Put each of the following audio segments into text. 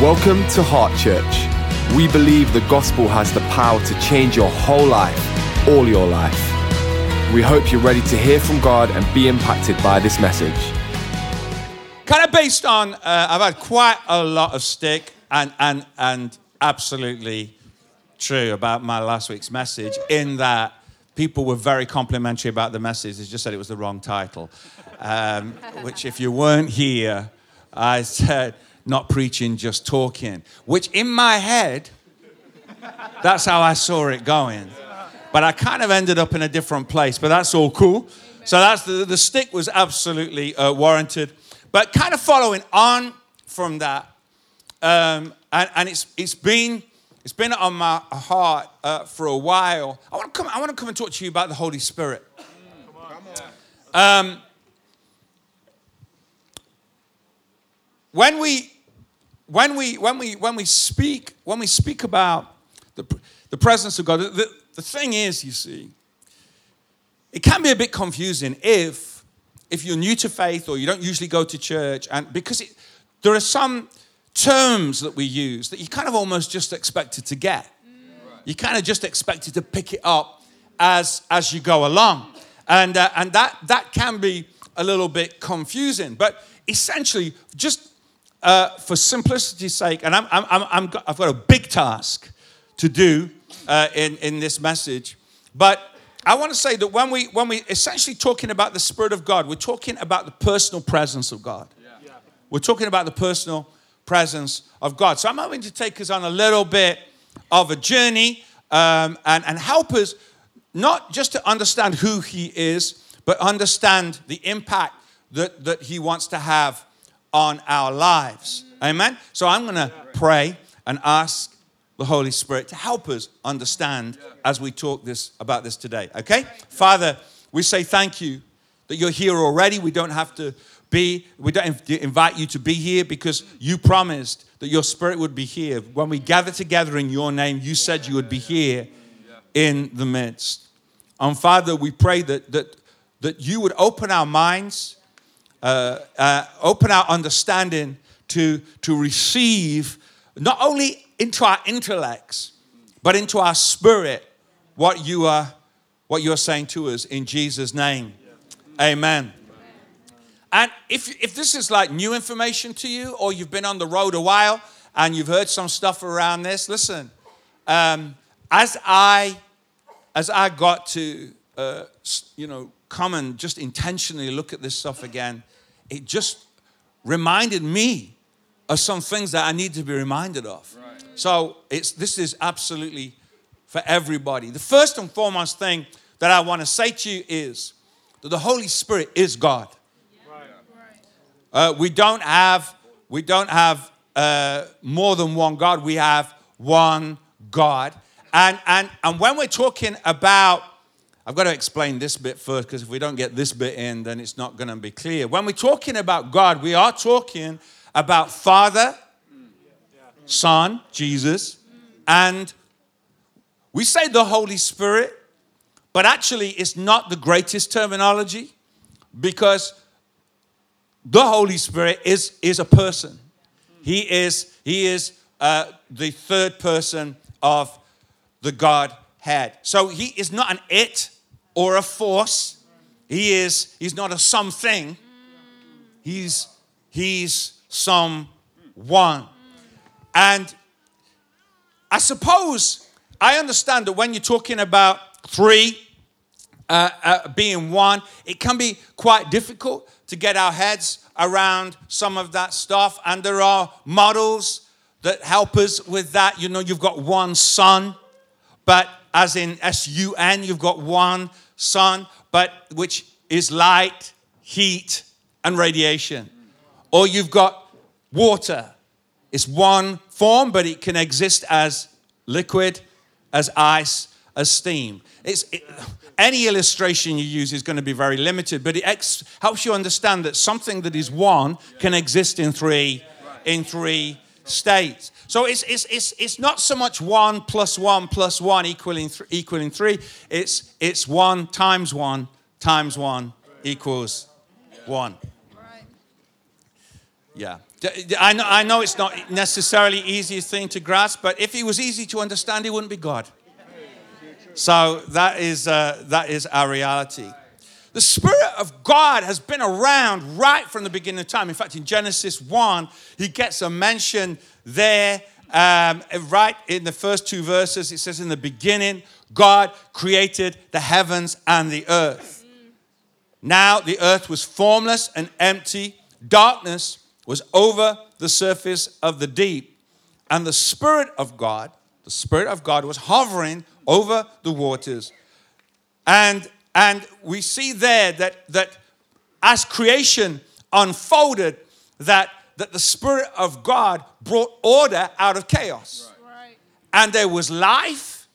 Welcome to Heart Church. We believe the gospel has the power to change your whole life, all your life. We hope you're ready to hear from God and be impacted by this message. kind of based on uh, i've had quite a lot of stick and, and, and absolutely true about my last week's message in that people were very complimentary about the message they just said it was the wrong title um, which if you weren't here i said not preaching just talking which in my head that's how i saw it going but i kind of ended up in a different place but that's all cool so that's the, the stick was absolutely uh, warranted but kind of following on from that, um, and, and it's, it's, been, it's been on my heart uh, for a while. I want, to come, I want to come and talk to you about the Holy Spirit. Um, when we when we when we when we speak when we speak about the, the presence of God, the, the thing is, you see, it can be a bit confusing if if you're new to faith or you don't usually go to church, and because it, there are some terms that we use that you kind of almost just expected to get. You kind of just expected to pick it up as as you go along, and uh, and that that can be a little bit confusing. But essentially, just uh, for simplicity's sake, and I'm, I'm, I'm, i have got a big task to do uh, in in this message, but I want to say that when we when we essentially talking about the Spirit of God, we're talking about the personal presence of God. Yeah. We're talking about the personal presence of God. So I'm going to take us on a little bit of a journey um, and, and help us not just to understand who He is, but understand the impact that, that He wants to have on our lives. Amen. So I'm going to pray and ask the Holy Spirit to help us understand as we talk this about this today. Okay? Father, we say thank you that you're here already. We don't have to be, we don't invite you to be here because you promised that your spirit would be here. When we gather together in your name, you said you would be here in the midst. And Father, we pray that that that you would open our minds, uh, uh, open our understanding to, to receive not only into our intellects, but into our spirit what you are what you are saying to us in Jesus' name. Amen. And if, if this is like new information to you, or you've been on the road a while and you've heard some stuff around this, listen. Um, as I as I got to uh, you know come and just intentionally look at this stuff again, it just reminded me of some things that I need to be reminded of. Right. So it's, this is absolutely for everybody. The first and foremost thing that I want to say to you is that the Holy Spirit is God. Uh, we don't have we don't have uh, more than one God. We have one God. And and and when we're talking about I've got to explain this bit first because if we don't get this bit in, then it's not going to be clear. When we're talking about God, we are talking about Father, Son, Jesus, and we say the Holy Spirit, but actually it's not the greatest terminology because the Holy Spirit is, is a person. He is, he is uh, the third person of the Godhead. So he is not an it or a force. He is, he's not a something. He's, he's someone. And I suppose I understand that when you're talking about three uh, uh, being one, it can be quite difficult to get our heads around some of that stuff. And there are models that help us with that. You know, you've got one sun, but as in S U N, you've got one sun, but which is light, heat, and radiation. Or you've got water. It's one form, but it can exist as liquid, as ice, as steam. It's, it, any illustration you use is going to be very limited, but it ex- helps you understand that something that is one can exist in three, in three states. So it's, it's, it's, it's not so much one plus one plus one equaling, th- equaling three. It's, it's one times one times one equals one. Yeah. I know, I know it's not necessarily easiest thing to grasp, but if it was easy to understand, he wouldn't be God. So that is, uh, that is our reality. The Spirit of God has been around right from the beginning of time. In fact, in Genesis 1, he gets a mention there, um, right in the first two verses. It says, In the beginning, God created the heavens and the earth. Now the earth was formless and empty, darkness was over the surface of the deep, and the Spirit of God, the Spirit of God was hovering over the waters. And, and we see there that, that as creation unfolded, that, that the Spirit of God brought order out of chaos. Right. And there was life,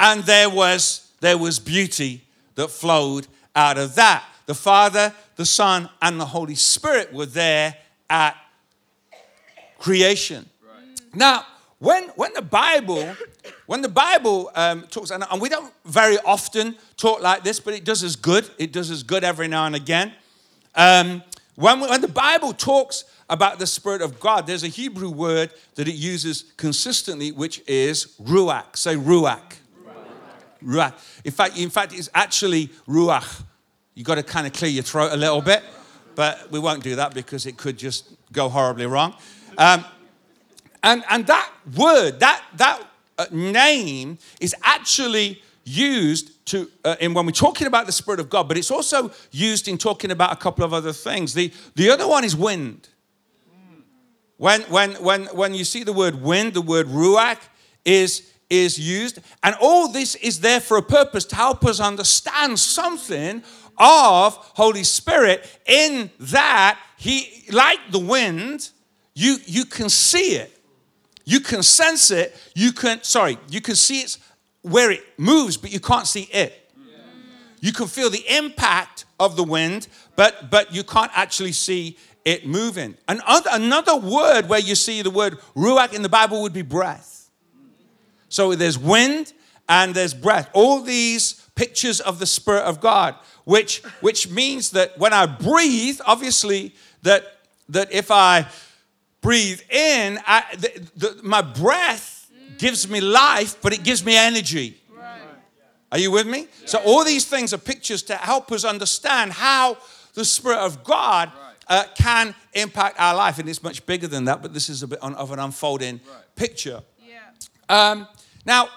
and there was, there was beauty that flowed out of that. The Father, the Son, and the Holy Spirit were there at creation. Right. Now, when, when the Bible, when the Bible um, talks, and, and we don't very often talk like this, but it does us good. It does us good every now and again. Um, when, when the Bible talks about the Spirit of God, there's a Hebrew word that it uses consistently, which is ruach. Say ruach. Ruach. ruach. In fact, in fact, it's actually ruach. You've got to kind of clear your throat a little bit but we won't do that because it could just go horribly wrong. Um, and, and that word, that, that uh, name is actually used to uh, in when we're talking about the spirit of god but it's also used in talking about a couple of other things. The, the other one is wind. When, when, when, when you see the word wind the word ruach is is used. And all this is there for a purpose to help us understand something of Holy Spirit in that he like the wind you you can see it you can sense it you can sorry you can see it where it moves but you can't see it. You can feel the impact of the wind but but you can't actually see it moving. Another, another word where you see the word ruach in the bible would be breath. So there's wind and there's breath. All these pictures of the spirit of god which, which means that when I breathe, obviously, that, that if I breathe in, I, the, the, my breath gives me life, but it gives me energy. Are you with me? So, all these things are pictures to help us understand how the Spirit of God uh, can impact our life. And it's much bigger than that, but this is a bit of an unfolding picture. Yeah. Um, now,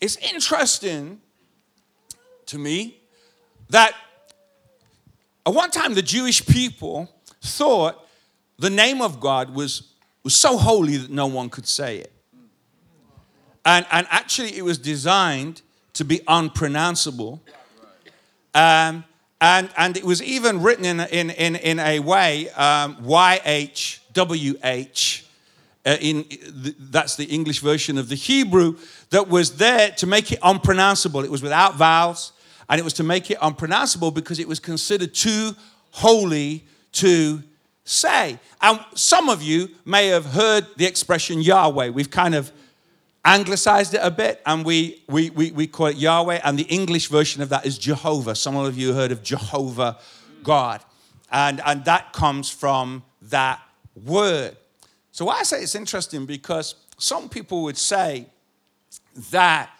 it's interesting to me that at one time the Jewish people thought the name of God was, was so holy that no one could say it. And, and actually, it was designed to be unpronounceable. Um, and, and it was even written in, in, in, in a way, um, YHWH, uh, in, that's the English version of the Hebrew, that was there to make it unpronounceable. It was without vowels, and it was to make it unpronounceable because it was considered too holy to say. And some of you may have heard the expression Yahweh. We've kind of anglicized it a bit and we, we, we, we call it Yahweh, and the English version of that is Jehovah. Some of you heard of Jehovah God. And, and that comes from that word. So, I say it's interesting because some people would say that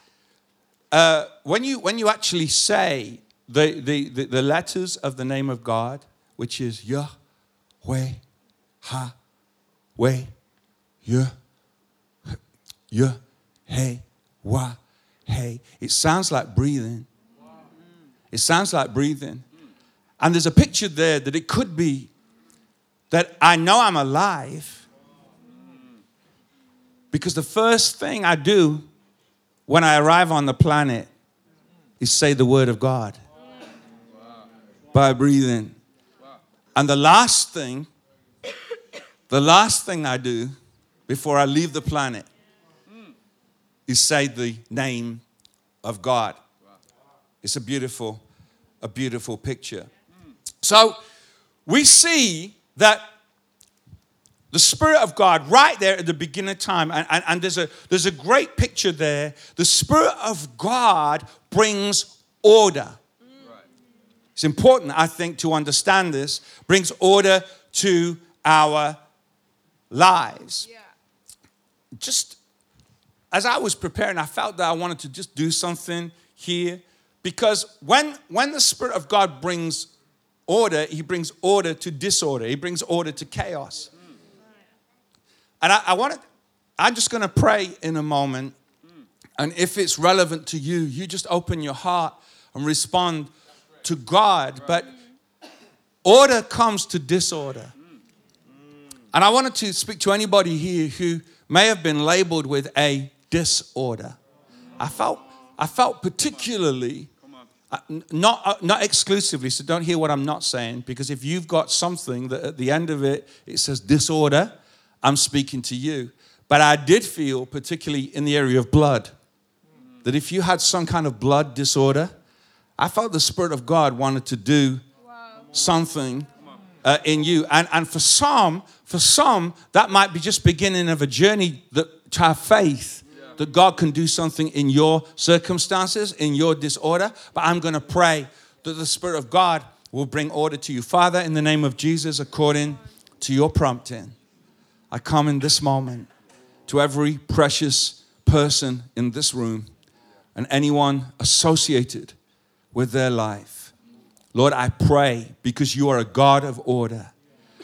uh, when, you, when you actually say the, the, the, the, letters of the name of God, which is Yahweh, Ha, Weh, Yah, Yah, Hey, Wah, Hey, it sounds like breathing. It sounds like breathing. And there's a picture there that it could be that I know I'm alive because the first thing I do when I arrive on the planet is say the word of God by breathing. And the last thing, the last thing I do before I leave the planet is say the name of God. It's a beautiful, a beautiful picture. So we see that the Spirit of God right there at the beginning of time. And, and, and, there's, a, there's a great picture there. The Spirit of God brings order. It's important, I think, to understand this. Brings order to our lives. Yeah. Just as I was preparing, I felt that I wanted to just do something here because when, when the Spirit of God brings order, He brings order to disorder, He brings order to chaos. And I, I wanted, I'm just going to pray in a moment. And if it's relevant to you, you just open your heart and respond to God. But order comes to disorder. And I wanted to speak to anybody here who may have been labeled with a disorder. I felt, I felt particularly, uh, not, uh, not exclusively, so don't hear what I'm not saying, because if you've got something that at the end of it, it says disorder, I'm speaking to you. But I did feel, particularly in the area of blood, that if you had some kind of blood disorder, I felt the Spirit of God wanted to do something uh, in you. And, and for some, for some, that might be just beginning of a journey that, to have faith that God can do something in your circumstances, in your disorder. But I'm going to pray that the Spirit of God will bring order to you. Father, in the name of Jesus, according to your prompting, I come in this moment to every precious person in this room and anyone associated with their life. Lord, I pray because you are a God of order.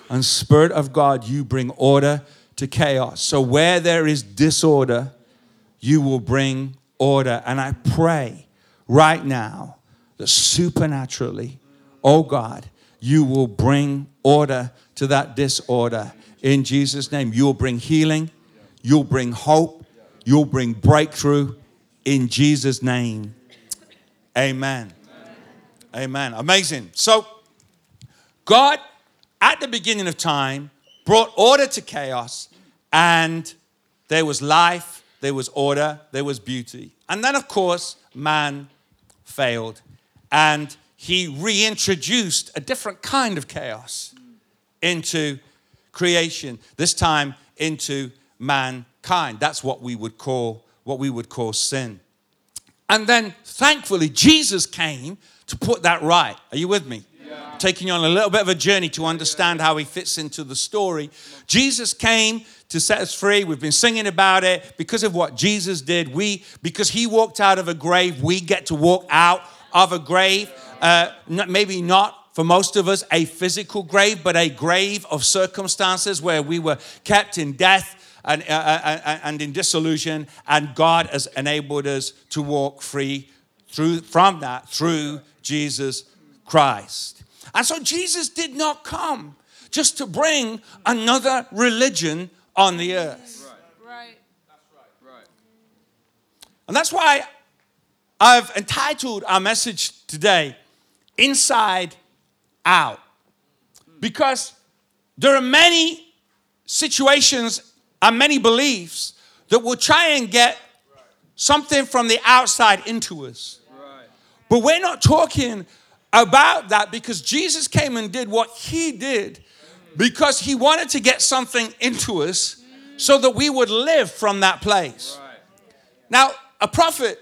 And Spirit of God, you bring order to chaos. So where there is disorder, you will bring order. And I pray right now that supernaturally, oh God, you will bring order to that disorder. In Jesus' name, you'll bring healing, you'll bring hope, you'll bring breakthrough. In Jesus' name, amen. Amen. Amazing. So, God, at the beginning of time, brought order to chaos, and there was life, there was order, there was beauty. And then, of course, man failed, and he reintroduced a different kind of chaos into creation, this time into mankind. That's what we would call what we would call sin. And then thankfully Jesus came to put that right. Are you with me? Yeah. Taking you on a little bit of a journey to understand how he fits into the story. Jesus came to set us free. We've been singing about it because of what Jesus did. We, because he walked out of a grave, we get to walk out of a grave. Uh, maybe not for most of us a physical grave, but a grave of circumstances where we were kept in death and, uh, uh, uh, and in disillusion, and God has enabled us to walk free through, from that through Jesus Christ. And so Jesus did not come just to bring another religion on the earth. Right. Right. And that's why I've entitled our message today, Inside Out. Because there are many situations and many beliefs that will try and get something from the outside into us. But we're not talking about that because Jesus came and did what he did because he wanted to get something into us so that we would live from that place. Now, a prophet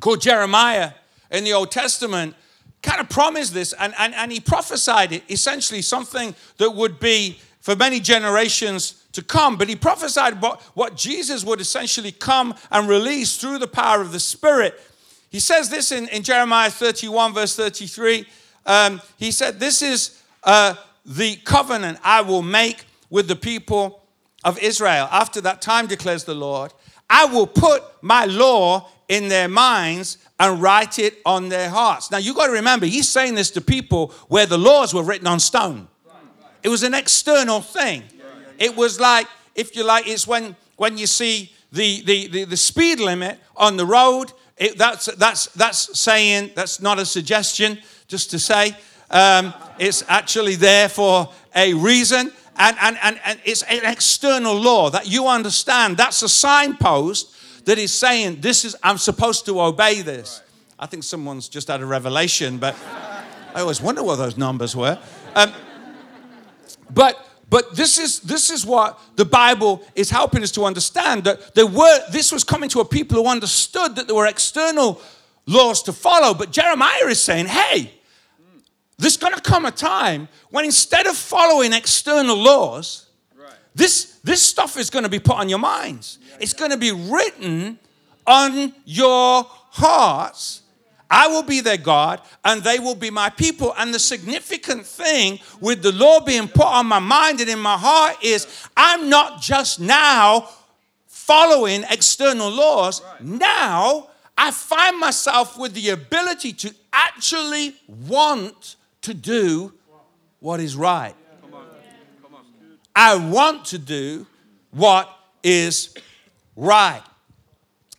called Jeremiah in the Old Testament kind of promised this and, and, and he prophesied it essentially something that would be for many generations to come, but he prophesied about what Jesus would essentially come and release through the power of the Spirit. He says this in, in Jeremiah 31, verse 33. Um, he said, This is uh, the covenant I will make with the people of Israel. After that time, declares the Lord, I will put my law in their minds and write it on their hearts. Now, you got to remember, he's saying this to people where the laws were written on stone. It was an external thing. It was like, if you like, it's when, when you see the, the, the, the speed limit on the road. It, that's, that's, that's saying, that's not a suggestion, just to say. Um, it's actually there for a reason. And, and, and, and it's an external law that you understand. That's a signpost that is saying, this is, I'm supposed to obey this. I think someone's just had a revelation, but I always wonder what those numbers were. Um, but but this is, this is what the Bible is helping us to understand that there were, this was coming to a people who understood that there were external laws to follow. But Jeremiah is saying, hey, there's going to come a time when instead of following external laws, this, this stuff is going to be put on your minds. It's going to be written on your hearts. I will be their God and they will be my people. And the significant thing with the law being put on my mind and in my heart is I'm not just now following external laws. Now I find myself with the ability to actually want to do what is right. I want to do what is right.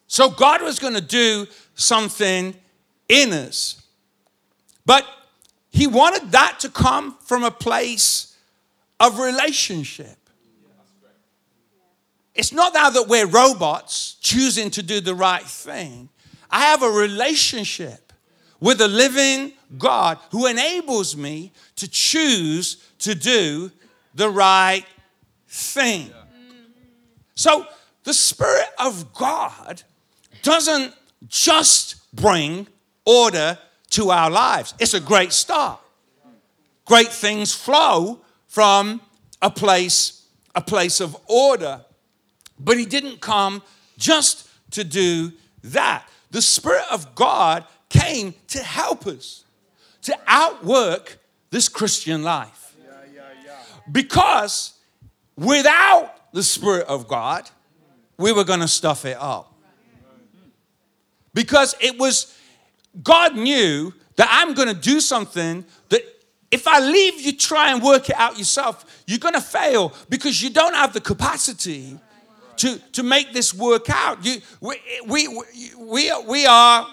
So God was going to do something in us. But he wanted that to come from a place of relationship. It's not now that we're robots choosing to do the right thing. I have a relationship with a living God who enables me to choose to do the right thing. So the Spirit of God doesn't just bring order to our lives, it's a great start. Great things flow from a place a place of order. But he didn't come just to do that. The Spirit of God came to help us to outwork this Christian life. Because without the Spirit of God, we were going to stuff it up. Because it was, God knew that I'm going to do something that if I leave you try and work it out yourself, you're going to fail because you don't have the capacity to, to make this work out. You, we, we, we, we are,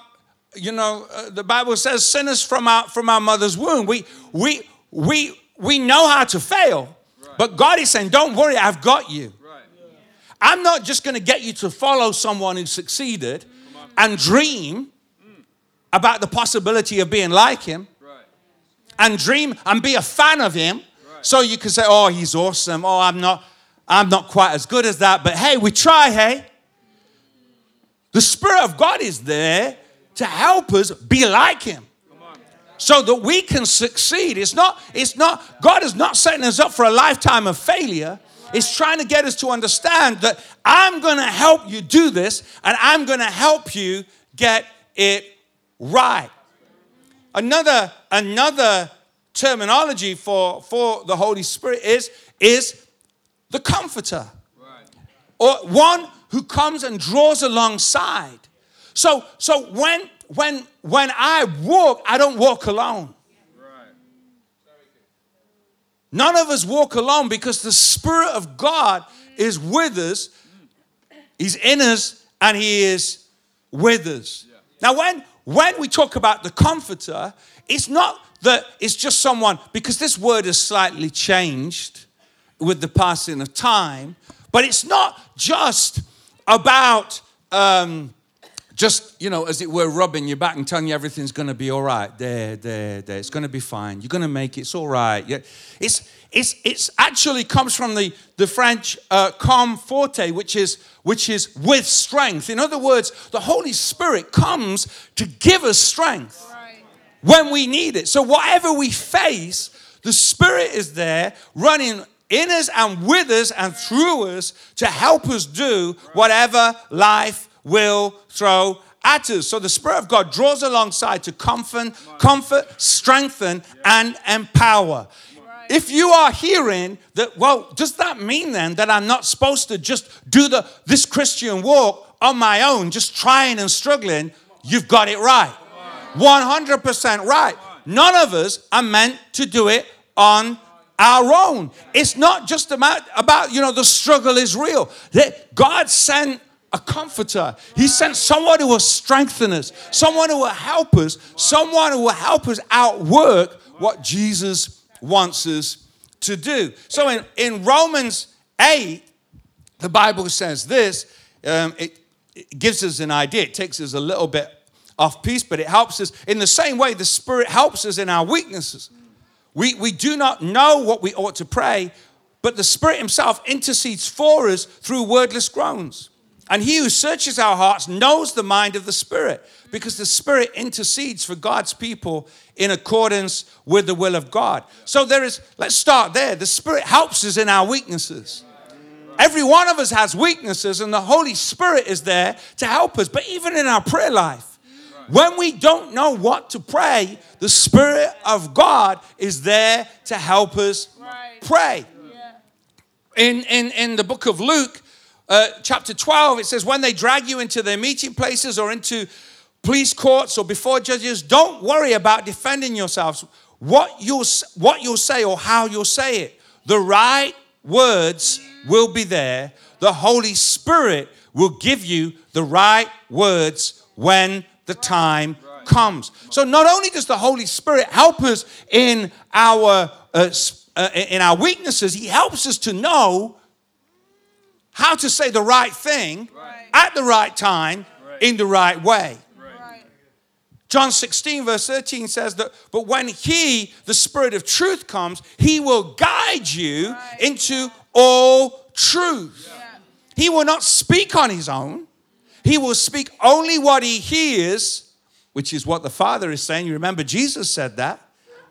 you know, uh, the Bible says sinners from our, from our mother's womb. We, we, we, we know how to fail, right. but God is saying, don't worry, I've got you. Right. I'm not just going to get you to follow someone who succeeded and dream about the possibility of being like him and dream and be a fan of him so you can say, oh, he's awesome. Oh, I'm not. I'm not quite as good as that, but hey, we try, hey? The Spirit of God is there to help us be like Him so that we can succeed. It's not, it's not, God is not setting us up for a lifetime of failure. It's trying to get us to understand that I'm going to help you do this and I'm going to help you get it right. Another, another terminology for, for the Holy Spirit is, is the comforter, right. or one who comes and draws alongside. So, so when when when I walk, I don't walk alone. None of us walk alone because the Spirit of God is with us. He's in us and He is with us. Now, when when we talk about the comforter, it's not that it's just someone, because this word is slightly changed with the passing of time. But it's not just about um, just, you know, as it were, rubbing your back and telling you everything's going to be all right. There, there, there. It's going to be fine. You're going to make it. It's all right. Yeah. It's, it's, it's actually comes from the, the French uh, com forte, which is, which is with strength. In other words, the Holy Spirit comes to give us strength right. when we need it. So whatever we face, the Spirit is there running in us and with us and through us to help us do whatever life will throw at us. So the Spirit of God draws alongside to comfort, comfort, strengthen, and empower. If you are hearing that, well, does that mean then that I'm not supposed to just do the this Christian walk on my own, just trying and struggling? You've got it right. 100% right. None of us are meant to do it on our own. It's not just about, about you know, the struggle is real. That God sent a comforter. He sent someone who will strengthen us, someone who will help us, someone who will help us outwork what Jesus wants us to do. So in, in Romans 8, the Bible says this. Um, it, it gives us an idea. It takes us a little bit off piece, but it helps us. In the same way, the Spirit helps us in our weaknesses. We, we do not know what we ought to pray, but the Spirit Himself intercedes for us through wordless groans. And he who searches our hearts knows the mind of the Spirit because the Spirit intercedes for God's people in accordance with the will of God. So there is, let's start there. The Spirit helps us in our weaknesses. Every one of us has weaknesses, and the Holy Spirit is there to help us. But even in our prayer life, when we don't know what to pray, the Spirit of God is there to help us pray. In, in, in the book of Luke, uh, chapter 12, it says, When they drag you into their meeting places or into police courts or before judges, don't worry about defending yourselves. What you'll, what you'll say or how you'll say it. The right words will be there. The Holy Spirit will give you the right words when the time comes. So not only does the Holy Spirit help us in our uh, uh, in our weaknesses, He helps us to know how to say the right thing right. at the right time right. in the right way. Right. John 16, verse 13 says that, but when He, the Spirit of truth, comes, He will guide you into all truth. Yeah. He will not speak on His own, He will speak only what He hears, which is what the Father is saying. You remember Jesus said that.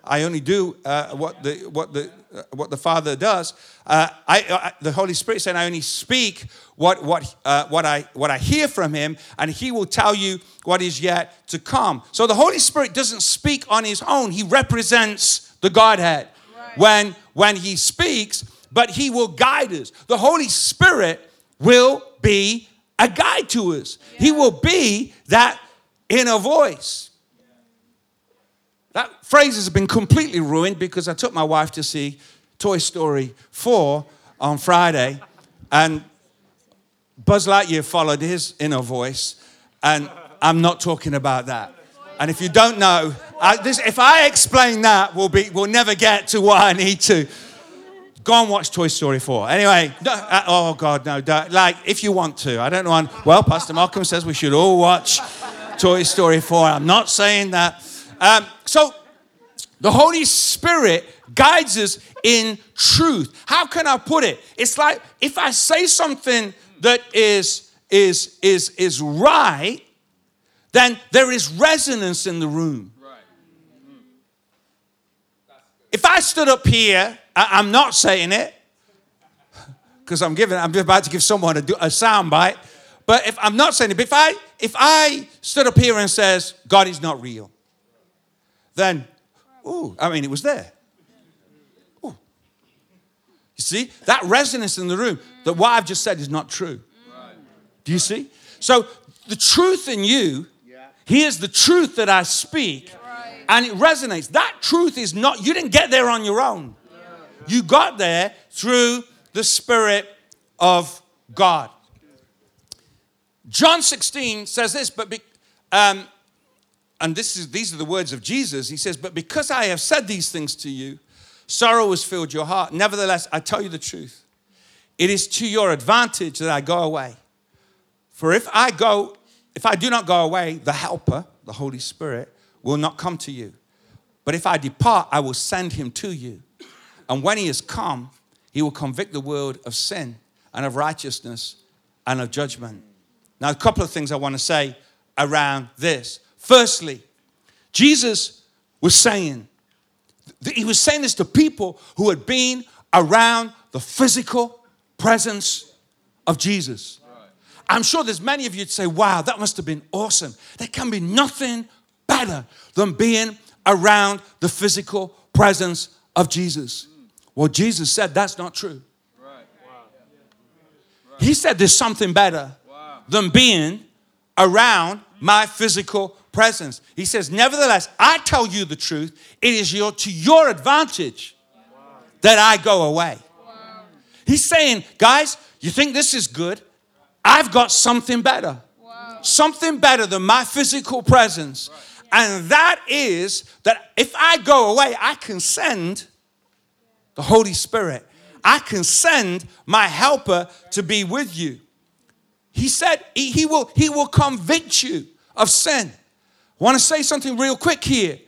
I only do uh, what the what the uh, what the Father does. Uh, I, I, the Holy Spirit said, "I only speak what what uh, what I what I hear from Him, and He will tell you what is yet to come." So the Holy Spirit doesn't speak on His own; He represents the Godhead right. when when He speaks, but He will guide us. The Holy Spirit will be a guide to us. Yeah. He will be that inner voice. That phrase has been completely ruined because I took my wife to see Toy Story 4 on Friday, and Buzz Lightyear followed his inner voice, and I'm not talking about that. And if you don't know, I, this, if I explain that, we'll, be, we'll never get to what I need to. Go and watch Toy Story 4. Anyway, no, uh, oh God, no. Like, if you want to. I don't know. Well, Pastor Malcolm says we should all watch Toy Story 4. I'm not saying that. Um, so the Holy Spirit guides us in truth. How can I put it? It's like if I say something that is is is is right, then there is resonance in the room. If I stood up here, I, am not saying it because I'm giving. I'm about to give someone a, a sound bite. But if I'm not saying it, but if I if I stood up here and says God is not real, then, ooh, I mean, it was there. Ooh. You see, that resonance in the room, that what I've just said is not true. Do you see? So the truth in you, here's the truth that I speak, and it resonates. That truth is not, you didn't get there on your own. You got there through the Spirit of God. John 16 says this, but be, um, and this is, these are the words of Jesus. He says, But because I have said these things to you, sorrow has filled your heart. Nevertheless, I tell you the truth. It is to your advantage that I go away. For if I go, if I do not go away, the helper, the Holy Spirit, will not come to you. But if I depart, I will send him to you. And when he has come, he will convict the world of sin and of righteousness and of judgment. Now, a couple of things I want to say around this. Firstly, Jesus was saying, he was saying this to people who had been around the physical presence of Jesus. I'm sure there's many of you'd say, wow, that must have been awesome. There can be nothing better than being around the physical presence of Jesus. Well, Jesus said that's not true. He said there's something better than being around my physical presence. He says, Nevertheless, I tell you the truth. It is your, to your advantage that I go away. He's saying, Guys, you think this is good? I've got something better. Something better than my physical presence. And that is that if I go away, I can send the Holy Spirit. I can send my helper to be with you. He said he, he, will, he will convict you of sin. Want to say something real quick here.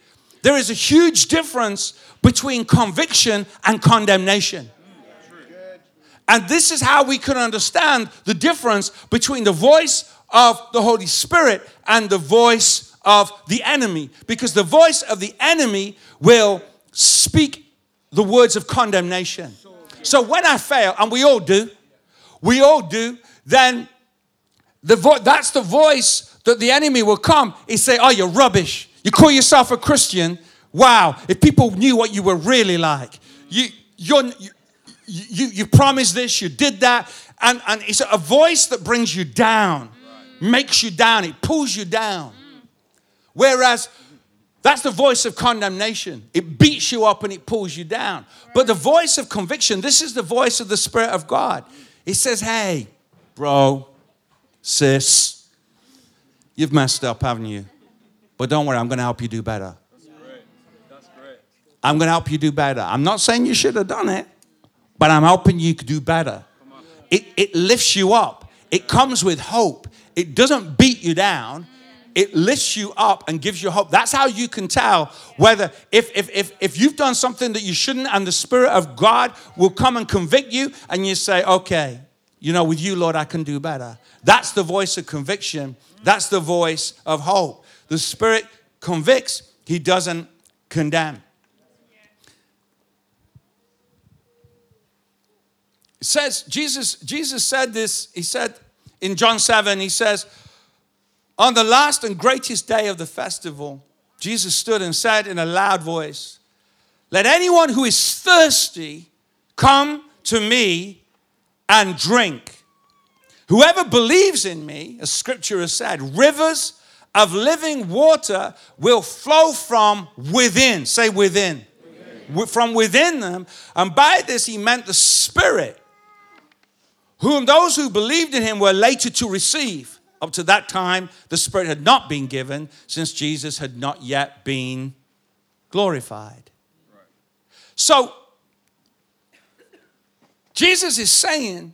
There is a huge difference between conviction and condemnation. And this is how we can understand the difference between the voice of the Holy Spirit and the voice of the enemy. Because the voice of the enemy will speak the words of condemnation. So when I fail, and we all do, we all do, then the vo- that's the voice that the enemy will come. He say, "Oh, you're rubbish. You call yourself a Christian. Wow! If people knew what you were really like, you you're, you you you promised this, you did that, and and it's a voice that brings you down, makes you down, it pulls you down. Whereas that's the voice of condemnation. It beats you up and it pulls you down. But the voice of conviction, this is the voice of the Spirit of God. It says, hey, bro, sis, you've messed up, haven't you? But don't worry, I'm going to help you do better. That's great. That's great. I'm going to help you do better. I'm not saying you should have done it, but I'm helping you do better. It, it lifts you up, it comes with hope. It doesn't beat you down, it lifts you up and gives you hope. That's how you can tell whether if if if, if you've done something that you shouldn't and the spirit of God will come and convict you and you say, "Okay, you know, with you, Lord, I can do better." That's the voice of conviction. That's the voice of hope. The spirit convicts, he doesn't condemn. It says Jesus Jesus said this, he said in John 7, he says, on the last and greatest day of the festival, Jesus stood and said in a loud voice, Let anyone who is thirsty come to me and drink. Whoever believes in me, as scripture has said, rivers of living water will flow from within. Say within. within. From within them. And by this he meant the Spirit, whom those who believed in him were later to receive. Up to that time, the Spirit had not been given since Jesus had not yet been glorified. Right. So, Jesus is saying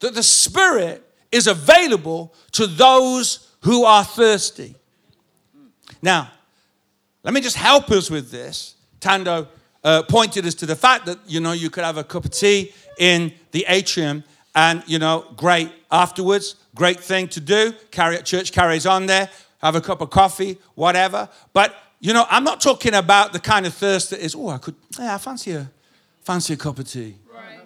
that the Spirit is available to those who are thirsty. Now, let me just help us with this. Tando uh, pointed us to the fact that, you know, you could have a cup of tea in the atrium and, you know, great afterwards great thing to do. Carry, church carries on there, have a cup of coffee, whatever. But, you know, I'm not talking about the kind of thirst that is, oh, I could, yeah, I fancy a, fancy a cup of tea. Right.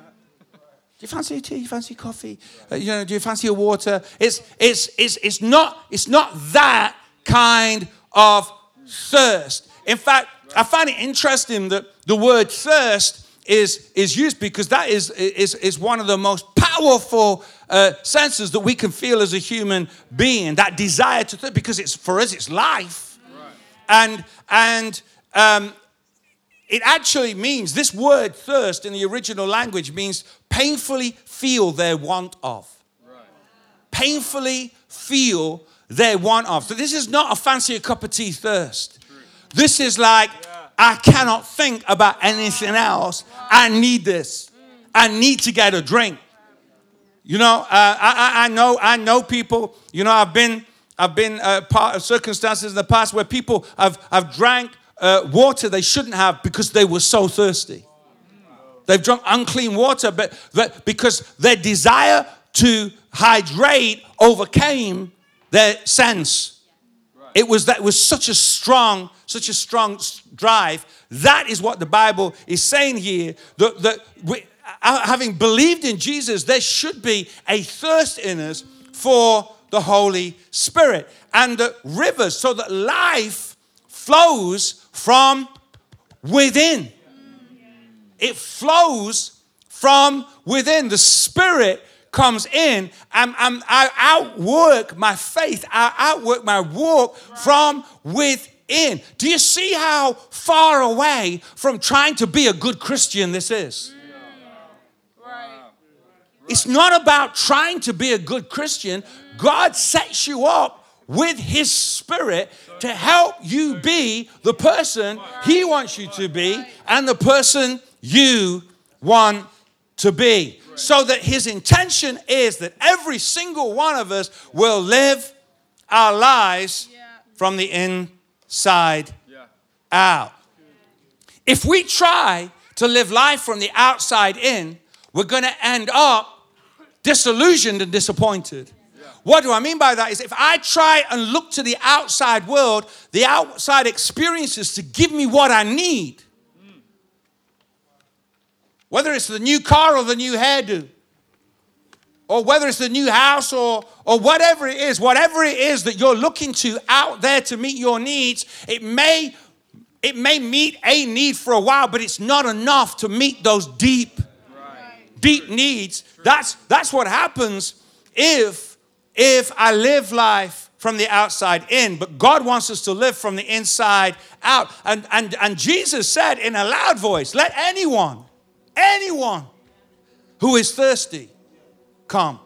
Do you fancy a tea? Do you fancy coffee? Uh, you know, do you fancy a water? It's, it's, it's, it's, not, it's not that kind of thirst. In fact, I find it interesting that the word thirst is, is used because that is, is, is one of the most powerful uh, senses that we can feel as a human being. That desire to, th- because it's for us, it's life, right. and and um, it actually means this word thirst in the original language means painfully feel their want of. Right. Painfully feel their want of. So this is not a fancy cup of tea thirst. True. This is like yeah. I cannot think about anything else. I need this. I need to get a drink. You know, uh, I, I, know I know people. You know, I've been I've been uh, part of circumstances in the past where people have have drank uh, water they shouldn't have because they were so thirsty. They've drunk unclean water, but, but because their desire to hydrate overcame their sense. It was that was such a strong, such a strong drive. That is what the Bible is saying here. That, that we, having believed in Jesus, there should be a thirst in us for the Holy Spirit and the rivers so that life flows from within. It flows from within. The Spirit comes in and, and I outwork my faith, I outwork my walk from within. Do you see how far away from trying to be a good Christian this is? It's not about trying to be a good Christian. God sets you up with His Spirit to help you be the person He wants you to be and the person you want to be. So that His intention is that every single one of us will live our lives from the inside out. If we try to live life from the outside in, we're going to end up disillusioned and disappointed. What do I mean by that? Is if I try and look to the outside world, the outside experiences to give me what I need, whether it's the new car or the new hairdo, or whether it's the new house or, or whatever it is, whatever it is that you're looking to out there to meet your needs, it may, it may meet a need for a while, but it's not enough to meet those deep, right. deep needs. That's, that's what happens if if I live life from the outside in, but God wants us to live from the inside out. And, and, and Jesus said in a loud voice, Let anyone, anyone who is thirsty come.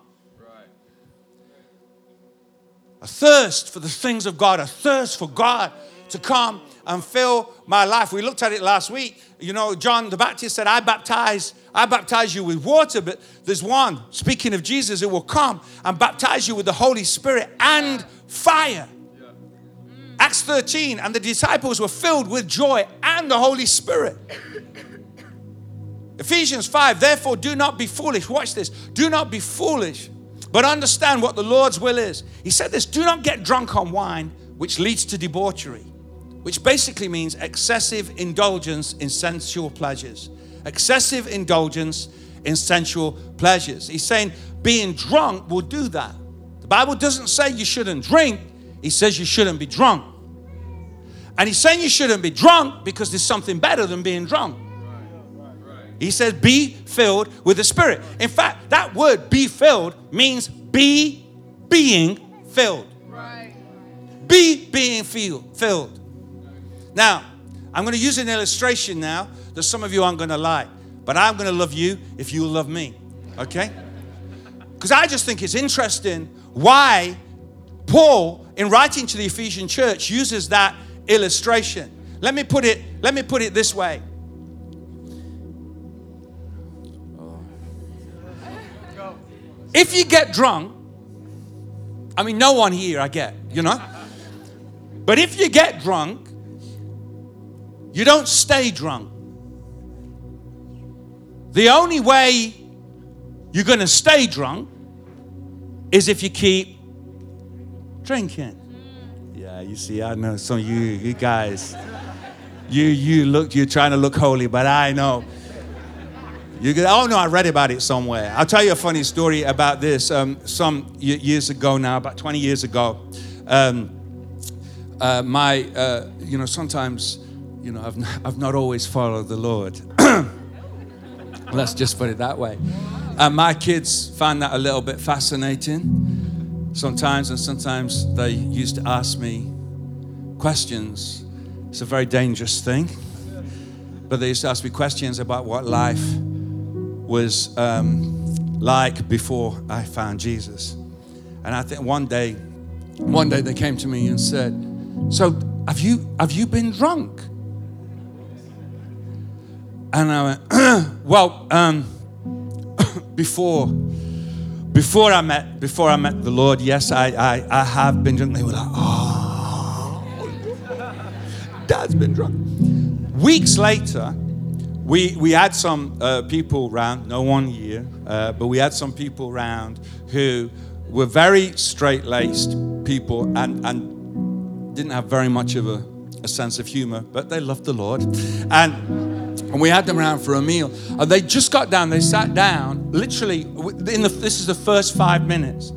A thirst for the things of God, a thirst for God to come and fill my life. We looked at it last week. You know, John the Baptist said, I baptize, I baptize you with water, but there's one, speaking of Jesus, who will come and baptize you with the Holy Spirit and fire. Yeah. Acts 13, and the disciples were filled with joy and the Holy Spirit. Ephesians 5, therefore do not be foolish. Watch this. Do not be foolish, but understand what the Lord's will is. He said this do not get drunk on wine, which leads to debauchery which basically means excessive indulgence in sensual pleasures. Excessive indulgence in sensual pleasures. He's saying being drunk will do that. The Bible doesn't say you shouldn't drink, he says you shouldn't be drunk. And he's saying you shouldn't be drunk because there's something better than being drunk. He says, be filled with the Spirit. In fact, that word be filled means be being filled. Be being filled. Now, I'm going to use an illustration now that some of you aren't going to like, but I'm going to love you if you love me. Okay? Because I just think it's interesting why Paul, in writing to the Ephesian church, uses that illustration. Let me put it, let me put it this way. If you get drunk, I mean, no one here I get, you know? But if you get drunk, you don't stay drunk. The only way you're going to stay drunk is if you keep drinking. Yeah, you see, I know some of you, you guys, you you look, you're trying to look holy, but I know. You get, oh no, I read about it somewhere. I'll tell you a funny story about this. Um, some years ago now, about 20 years ago, um, uh, my, uh, you know, sometimes you know, I've not, I've not always followed the Lord. Let's just put it that way. And my kids find that a little bit fascinating sometimes, and sometimes they used to ask me questions. It's a very dangerous thing. But they used to ask me questions about what life was um, like before I found Jesus. And I think one day, one day they came to me and said, "So have you have you been drunk?" And I went, well, um, before before I met before I met the Lord, yes, I I, I have been drunk. They were like, oh, Dad's been drunk. Weeks later, we we had some uh, people around, no one here, uh, but we had some people around who were very straight laced people and and didn't have very much of a, a sense of humor, but they loved the Lord and and we had them around for a meal. And they just got down, they sat down, literally, in the, this is the first five minutes.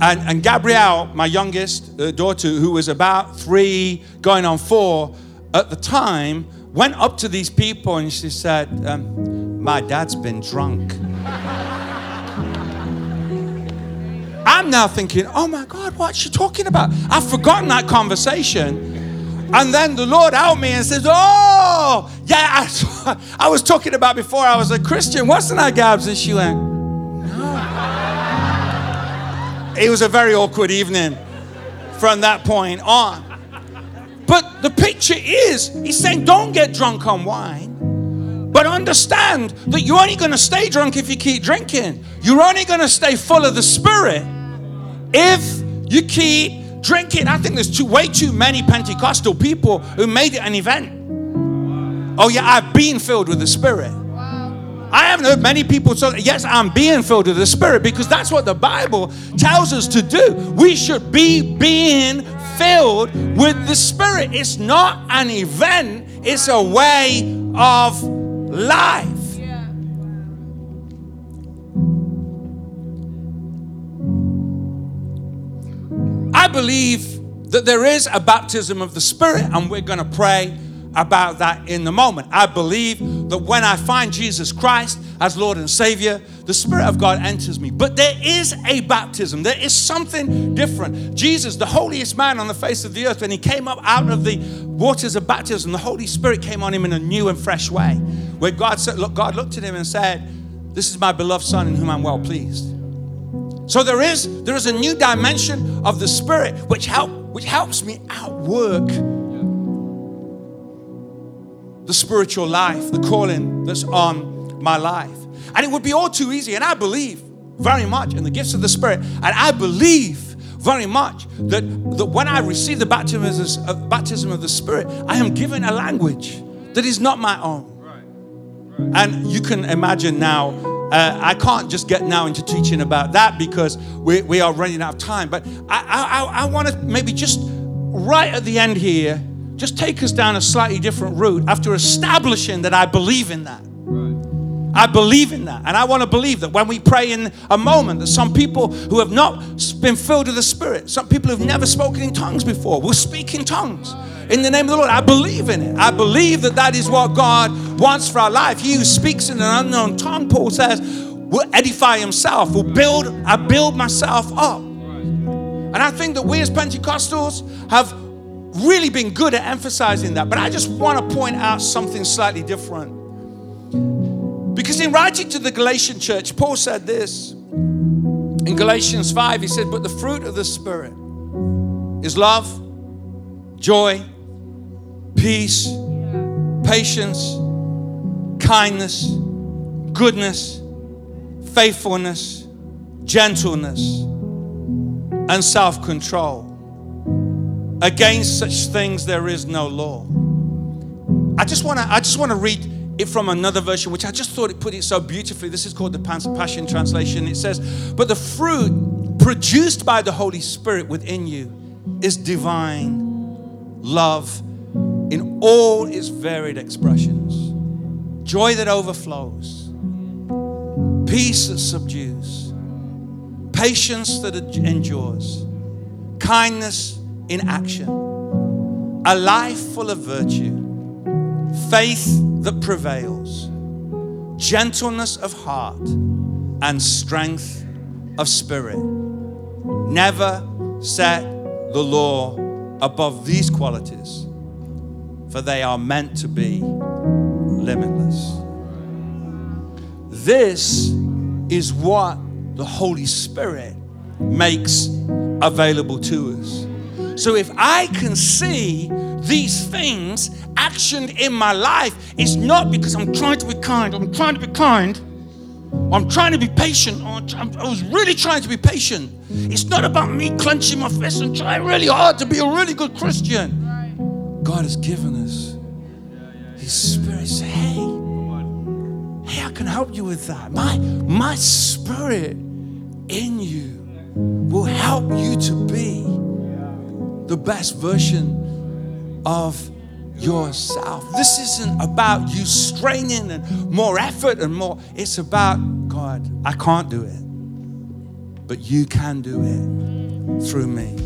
And, and Gabrielle, my youngest uh, daughter, who was about three, going on four at the time, went up to these people and she said, um, My dad's been drunk. I'm now thinking, oh my God, what's she talking about? I've forgotten that conversation. And then the Lord out me and says, Oh, yeah, I, I, was talking about before I was a Christian. Wasn't I, Gabs? And she went, No. It was a very awkward evening from that point on. But the picture is, he's saying, Don't get drunk on wine. But understand that you're only going to stay drunk if you keep drinking. You're only going to stay full of the Spirit if you keep drinking. I think there's too, way too many Pentecostal people who made it an event. Oh, yeah, I've been filled with the Spirit. I haven't heard many people say, Yes, I'm being filled with the Spirit because that's what the Bible tells us to do. We should be being filled with the Spirit. It's not an event, it's a way of life. Believe that there is a baptism of the Spirit, and we're going to pray about that in the moment. I believe that when I find Jesus Christ as Lord and Savior, the Spirit of God enters me. But there is a baptism, there is something different. Jesus, the holiest man on the face of the earth, when he came up out of the waters of baptism, the Holy Spirit came on him in a new and fresh way. Where God said, Look, God looked at him and said, This is my beloved Son in whom I'm well pleased. So there is there is a new dimension of the Spirit which help which helps me outwork the spiritual life, the calling that's on my life. And it would be all too easy. And I believe very much in the gifts of the Spirit. And I believe very much that, that when I receive the baptism of, the, baptism of the Spirit, I am given a language that is not my own. And you can imagine now, uh, I can't just get now into teaching about that because we, we are running out of time. But I, I, I want to maybe just right at the end here just take us down a slightly different route after establishing that I believe in that. I believe in that. And I want to believe that when we pray in a moment, that some people who have not been filled with the Spirit, some people who've never spoken in tongues before, will speak in tongues in the name of the Lord. I believe in it. I believe that that is what God wants for our life. He who speaks in an unknown tongue, Paul says, will edify himself, will build, I build myself up. And I think that we as Pentecostals have really been good at emphasizing that. But I just want to point out something slightly different. In writing to the Galatian church, Paul said this. In Galatians 5, he said, But the fruit of the Spirit is love, joy, peace, patience, kindness, goodness, faithfulness, gentleness, and self control. Against such things there is no law. I just want to I just want to read it from another version which I just thought it put it so beautifully. This is called the Passion translation. It says, "But the fruit produced by the Holy Spirit within you is divine love in all its varied expressions. Joy that overflows, peace that subdues, patience that endures, kindness in action, a life full of virtue, faith that prevails, gentleness of heart, and strength of spirit. Never set the law above these qualities, for they are meant to be limitless. This is what the Holy Spirit makes available to us. So if I can see these things actioned in my life, is not because I'm trying to be kind, I'm trying to be kind, I'm trying to be patient, oh, I was really trying to be patient. It's not about me clenching my fist and trying really hard to be a really good Christian. God has given us His Spirit. Say, hey, hey, I can help you with that. My, my Spirit in you will help you to be the best version of yourself. This isn't about you straining and more effort and more. It's about God, I can't do it, but you can do it through me.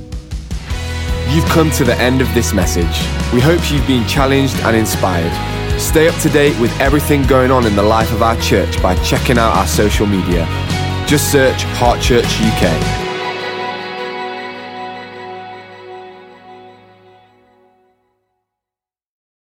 You've come to the end of this message. We hope you've been challenged and inspired. Stay up to date with everything going on in the life of our church by checking out our social media. Just search Heart Church UK.